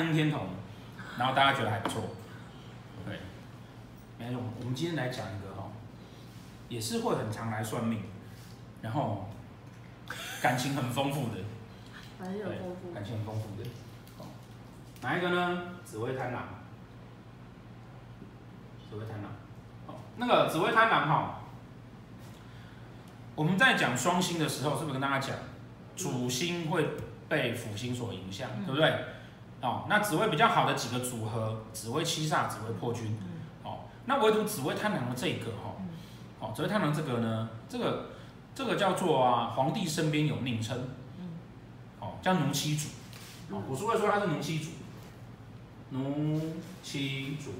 讲太阴天同，然后大家觉得还不错，对，没关系，我们今天来讲一个哈，也是会很常来算命，然后感情很丰富的，很丰富，感情很丰富的，哪一个呢？紫微贪狼，紫微贪狼，哦，那个紫微贪狼哈，我们在讲双星的时候，是不是跟大家讲，主星会被辅星所影响，对不对？哦，那紫薇比较好的几个组合，紫薇七煞、紫薇破军，哦，那唯独紫薇贪狼的这个哈，哦，紫薇贪狼这个呢，这个这个叫做啊，皇帝身边有昵称，哦，叫奴妻主，哦，古书会说他是奴妻主，奴妻主，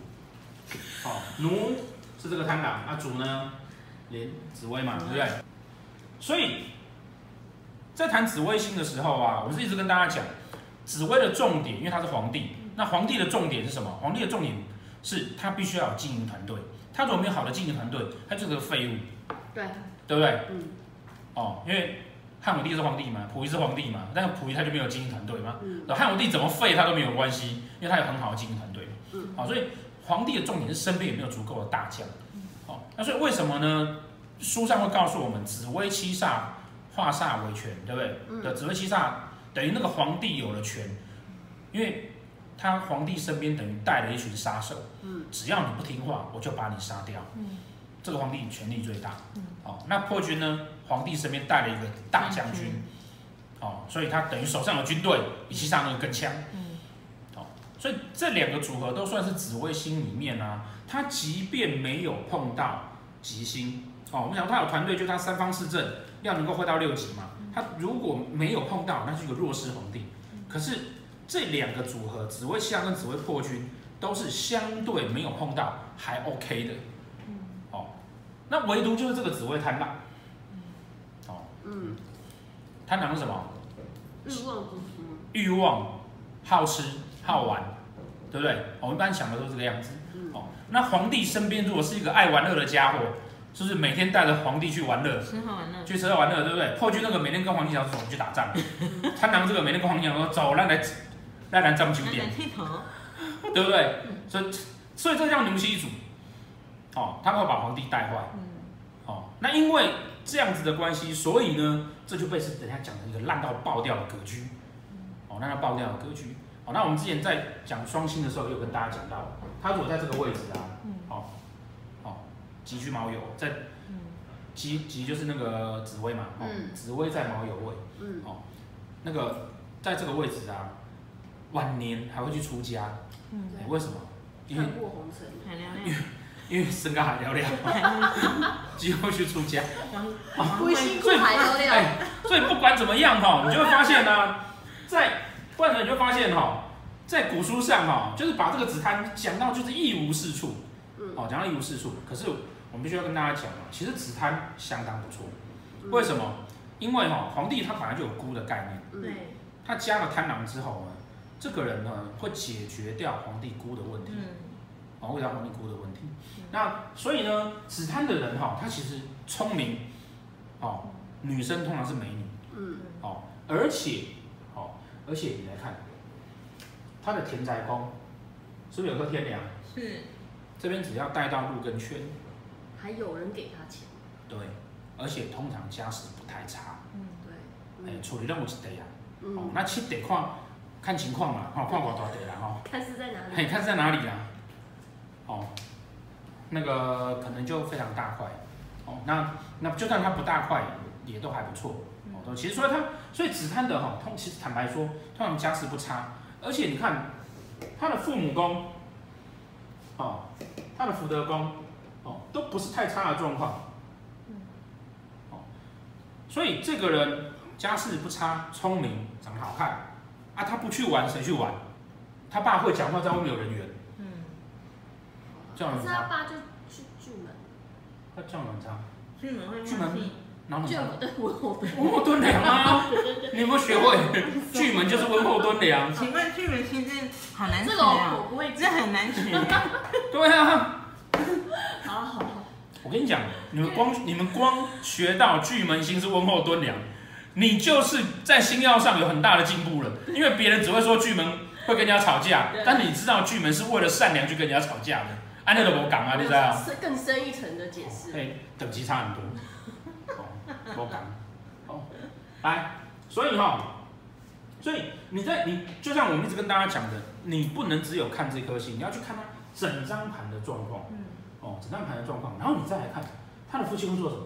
哦，奴是这个贪狼，那主呢，连紫薇嘛，对不对？所以。在谈紫微星的时候啊，我是一直跟大家讲，紫薇的重点，因为他是皇帝，那皇帝的重点是什么？皇帝的重点是他必须要有经营团队，他如果没有好的经营团队，他就是个废物，对，对不对？嗯，哦，因为汉武帝是皇帝嘛，溥仪是皇帝嘛，但是溥仪他就没有经营团队嘛，嗯，汉武帝怎么废他都没有关系，因为他有很好的经营团队，嗯，好，所以皇帝的重点是身边有没有足够的大将，好，那所以为什么呢？书上会告诉我们，紫薇七煞。化煞为权，对不对？嗯、的紫薇七煞等于那个皇帝有了权，因为他皇帝身边等于带了一群杀手，嗯，只要你不听话，我就把你杀掉，嗯，这个皇帝权力最大，嗯，哦，那破军呢？皇帝身边带了一个大将军，嗯、哦，所以他等于手上有军队，比七煞那个更强，嗯，哦，所以这两个组合都算是紫微星里面啊，他即便没有碰到吉星，哦，我们讲他有团队，就他三方四正。要能够会到六级嘛？他如果没有碰到，那是一个弱势皇帝。可是这两个组合，紫薇七煞跟紫薇破军，都是相对没有碰到还 OK 的。哦，那唯独就是这个紫薇贪狼。哦，嗯，贪狼是什么？欲望，欲望，好吃好玩，对不对？我们一般想的都是这个样子。哦，那皇帝身边如果是一个爱玩乐的家伙。是不是每天带着皇帝去玩乐，去吃喝玩乐，对不对？破军那个每天跟皇帝讲说，我们去打仗。贪狼这个每天跟皇帝讲说，走，来来，来来咱们酒店，对不对？所以所以这叫奴妻主，哦，他会把皇帝带坏，哦，那因为这样子的关系，所以呢，这就被是等下讲的一个烂到爆掉的格局，哦，烂到爆掉的格局，哦，那我们之前在讲双星的时候，有跟大家讲到，他如果在这个位置啊。吉居卯酉，在吉吉就是那个紫薇嘛，哦，紫薇在毛油位，嗯。哦，那个在这个位置啊，晚年还会去出家，嗯，为什么？因为过红尘，因为。因为身高还嘹亮，机会去出家，所以所以不管怎么样哈，你就会发现呢，在不然你就发现哈，在古书上哈，就是把这个紫贪讲到就是一无是处，哦，讲到一无是处，可是。我们必须要跟大家讲啊，其实紫贪相当不错，为什么？因为哈皇帝他本来就有孤的概念，对，他加了贪狼之后呢，这个人呢会解决掉皇帝孤的问题，哦，会解决皇帝孤的问题。那所以呢，紫贪的人哈，他其实聪明，哦，女生通常是美女，嗯，哦，而且，哦，而且你来看，他的田宅宫是不是有颗天梁？是，这边只要带到禄跟权。还有人给他钱，对，而且通常家世不太差，嗯，对，哎，处理任务是得呀，哦，那七得看看情况嘛，哈，看我多得啦，哈，看是在哪里，嘿，看是在哪里啊，哦，那个可能就非常大块，哦，那那就算他不大块，也都还不错，哦，都其实所以他所以紫贪的哈，通其实坦白说，通常家世不差，而且你看他的父母宫，哦，他的福德宫。都不是太差的状况，所以这个人家世不差，聪明，长得好看，啊，他不去玩谁去玩？他爸会讲话，在外面有人缘，嗯，叫人他爸就去巨门，他叫人渣，巨门会巨门，然后巨门温厚温厚敦良啊，你有没有学会？巨门就是温厚敦良。请问巨门其实好难学啊，我不会，这很难学。对啊。我跟你讲，你们光你们光学到巨门星是温厚敦良，你就是在星曜上有很大的进步了。因为别人只会说巨门会跟人家吵架对，但你知道巨门是为了善良去跟人家吵架的，安那都无讲啊，你知道？是更深一层的解释。哎，等级差很多，哦，无讲，哦，来，所以哈、所以你在你就像我们一直跟大家讲的，你不能只有看这颗星，你要去看它整张盘的状况，哦，整张盘的状况，然后你再来看他的夫妻宫做什么，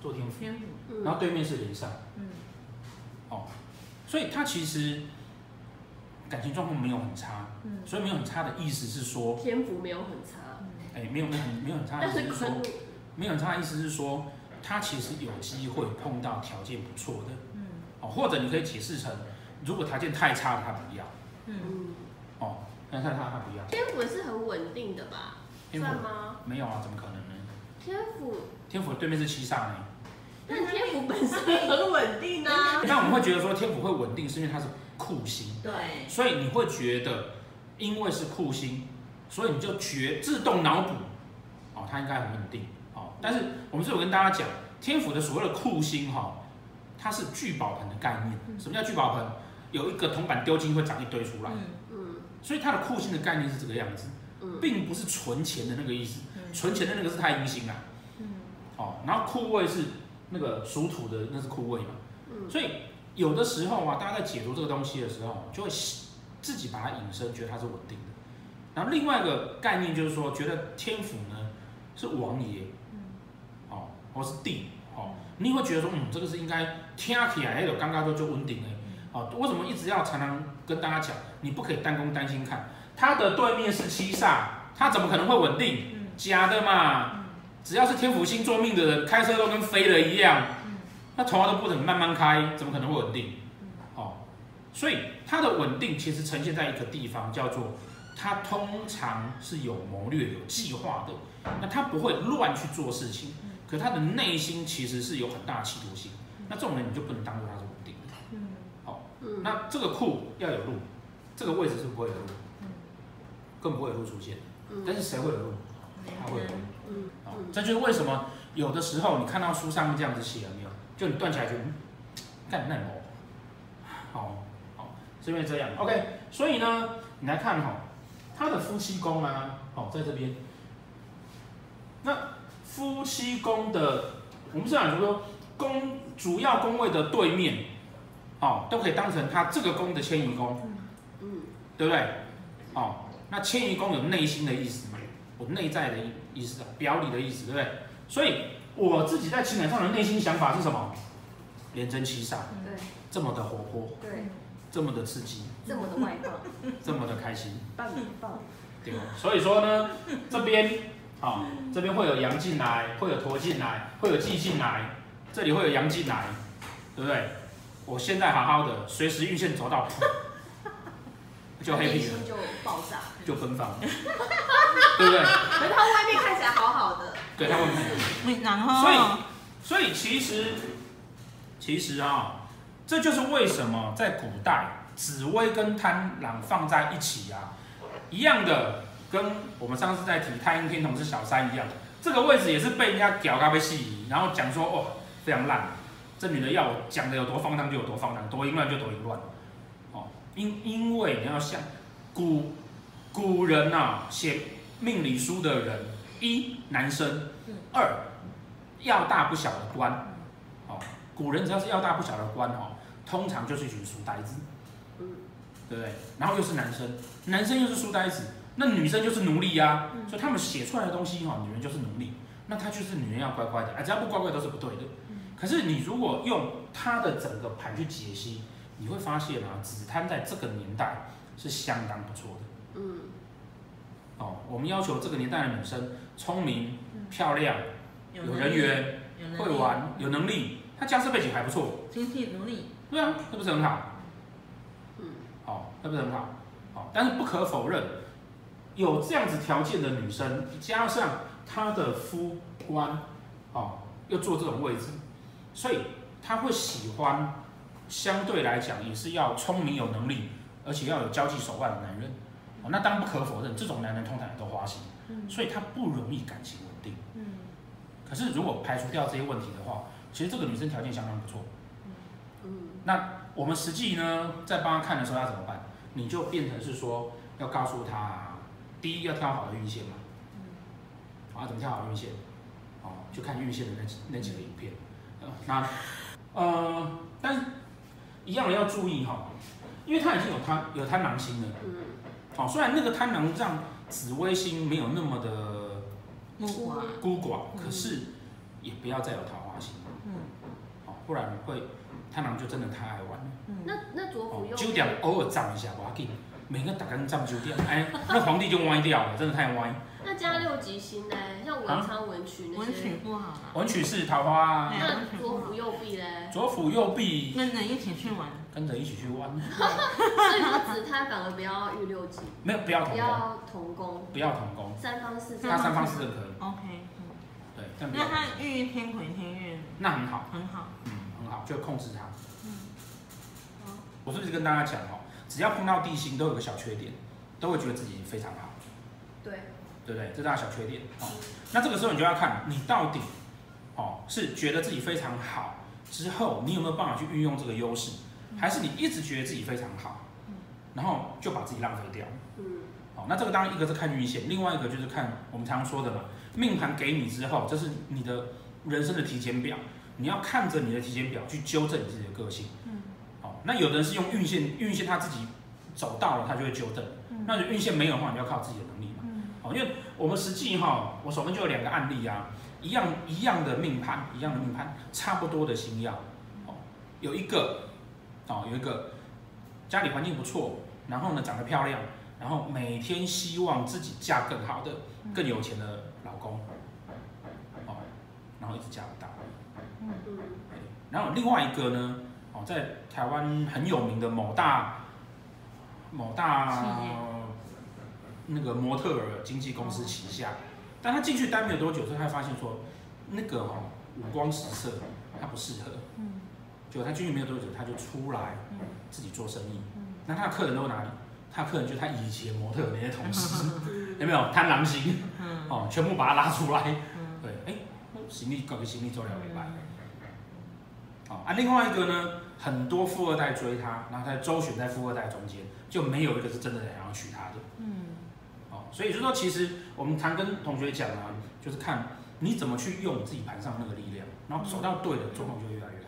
做天府，天府，嗯然后对面是廉煞，嗯，哦，所以他其实感情状况没有很差，嗯，所以没有很差的意思是说，天赋没有很差，哎，没有没有没有很差的但是意思是说坤，没有很差的意思是说，他其实有机会碰到条件不错的，嗯，哦，或者你可以解释成，如果条件太差了，他不要，嗯，嗯，哦，那太差他不要，天赋是很稳定的吧？天府吗？没有啊，怎么可能呢？天府，天府对面是七煞呢，但天府本身也很稳定啊。那我们会觉得说天府会稳定，是因为它是库星。对，所以你会觉得，因为是库星，所以你就觉自动脑补，哦，它应该很稳定，哦。但是我们是有跟大家讲，天府的所谓的库星，哈，它是聚宝盆的概念。什么叫聚宝盆？有一个铜板丢进会长一堆出来，嗯，嗯所以它的库星的概念是这个样子，嗯，并不是存钱的那个意思。嗯。存钱的那个是太阴星啊，嗯，哦。然后库位是那个属土的，那是库位嘛。嗯。所以有的时候啊，大家在解读这个东西的时候，就会自己把它引申，觉得它是稳定的。然后另外一个概念就是说，觉得天府呢是王爷，哦，或是帝，哦，你会觉得说，嗯，这个是应该听起来还有刚刚说就稳定的，哦，为什么一直要常常跟大家讲，你不可以单攻单心看，它的对面是七煞，它怎么可能会稳定？嗯假的嘛，只要是天府星座命的人，开车都跟飞了一样。那头都不能慢慢开，怎么可能会稳定？哦，所以它的稳定其实呈现在一个地方，叫做它通常是有谋略、有计划的。那它不会乱去做事情，可他的内心其实是有很大的企图心。那这种人你就不能当做他是稳定的。嗯，嗯，那这个库要有路，这个位置是不会有路，更不会有路出现。嗯但是谁会有路？他会有路。嗯哦嗯，这就是为什么有的时候你看到书上面这样子写了没有？就你断起来觉得，嗯，干那哦，好，好，是因为这样。OK，所以呢，你来看哈、哦，他的夫妻宫啊，哦，在这边。那夫妻宫的，我们是讲说宫主要宫位的对面，哦，都可以当成他这个宫的迁移宫，嗯对不对？哦，那迁移宫有内心的意思嘛？有内在的意意思啊，表里的意思，对不对？所以我自己在情感上的内心想法是什么？廉贞七煞，对这么的活泼，对，这么的刺激，这么的外放，这么的开心，棒棒，对吧？所以说呢，这边啊、哦，这边会有阳进来，会有驼进来，会有忌进来，这里会有阳进来，对不对？我现在好好的，随时运线走到，就黑皮了，就爆炸。就奔放了，对不对？可是他外面看起来好好的，对，他会看。嗯然后，所以，所以其实，其实啊，这就是为什么在古代紫薇跟贪狼放在一起啊，一样的，跟我们上次在提太阴天同是小三一样，这个位置也是被人家屌嘎被戏，然后讲说哦非常烂，这女的要我讲的有多放荡就有多放荡，多淫乱就多淫乱，哦，因因为你要像古古人呐、啊、写命理书的人，一男生，二。要大不小的官，哦，古人只要是要大不小的官哦，通常就是一群书呆子，嗯。对不对？然后又是男生，男生又是书呆子，那女生就是奴隶呀、嗯。所以他们写出来的东西哈，女人就是奴隶，那她就是女人要乖乖的，啊，只要不乖乖都是不对的。可是你如果用他的整个盘去解析，你会发现啊，紫檀在这个年代是相当不错的。嗯哦，我们要求这个年代的女生聪明、漂亮、有人缘。会玩，有能力，她家世背景还不错，经济能力，对啊，那不是很好？嗯好，那不是很好？好，但是不可否认，有这样子条件的女生，加上她的夫官，哦，又坐这种位置，所以她会喜欢，相对来讲也是要聪明有能力，而且要有交际手腕的男人。哦，那当然不可否认，这种男人通常也都花心，所以他不容易感情稳定。嗯可是如果排除掉这些问题的话，其实这个女生条件相当不错。嗯那我们实际呢，在帮她看的时候要怎么办？你就变成是说要告诉她，第一要挑好的运线嘛，啊，怎么挑好运线？哦，就看运线的那几那几个影片，那呃，但是一样的要注意哈，因为他已经有贪有贪狼星了，嗯，好，虽然那个贪狼让紫微星没有那么的孤寡，孤寡，可是也不要再有桃花星，嗯，好，不然会贪狼就真的太爱玩了，嗯，那那左辅右九点偶尔涨一下，不要紧，每个打开涨九点，哎，那皇帝就歪掉了，真的太歪。那加六吉星呢？像文昌、文曲那些。文曲不好。文曲是桃花。那左辅右弼嘞？左辅右弼。跟着一起去玩。跟着一起去玩。所以说子贪反而不要遇六吉。没有，不要同宫。不要同宫。不要同工。三方四正。他三方四正可以。OK。对，那他遇天魁天运。那很好。很好。嗯，很好，就控制他。嗯。我是不是跟大家讲哦？只要碰到地心，都有个小缺点，都会觉得自己非常好。对。对不对？这是他小缺点哦。那这个时候你就要看你到底哦是觉得自己非常好之后，你有没有办法去运用这个优势，还是你一直觉得自己非常好，然后就把自己浪费掉？嗯。好，那这个当然一个是看运线，另外一个就是看我们常常说的嘛，命盘给你之后，这是你的人生的体检表，你要看着你的体检表去纠正你自己的个性。嗯。好，那有的人是用运线，运线他自己走到了，他就会纠正。嗯那运线没有的话，你要靠自己的。因为我们实际哈，我手边就有两个案例啊，一样一样的命盘，一样的命盘，差不多的星耀，哦，有一个，哦，有一个家里环境不错，然后呢长得漂亮，然后每天希望自己嫁更好的、更有钱的老公，哦，然后一直嫁不到，嗯，然后另外一个呢，哦，在台湾很有名的某大某大。那个模特儿经纪公司旗下，但他进去待没有多久之后，他发现说，那个哈五光十色，他不适合。嗯。结果他进去没有多久，他就出来自己做生意。嗯。那他的客人都哪里？他的客人就是他以前模特那些同事，有没有贪狼星？嗯。哦，全部把他拉出来。嗯。对，哎，行李搞个行李做了没办。好啊，另外一个呢，很多富二代追他，然后他周旋在富二代中间，就没有一个是真的想要娶她的。嗯。所以就是说，其实我们常跟同学讲啊，就是看你怎么去用你自己盘上那个力量，然后走到对的状况就越来越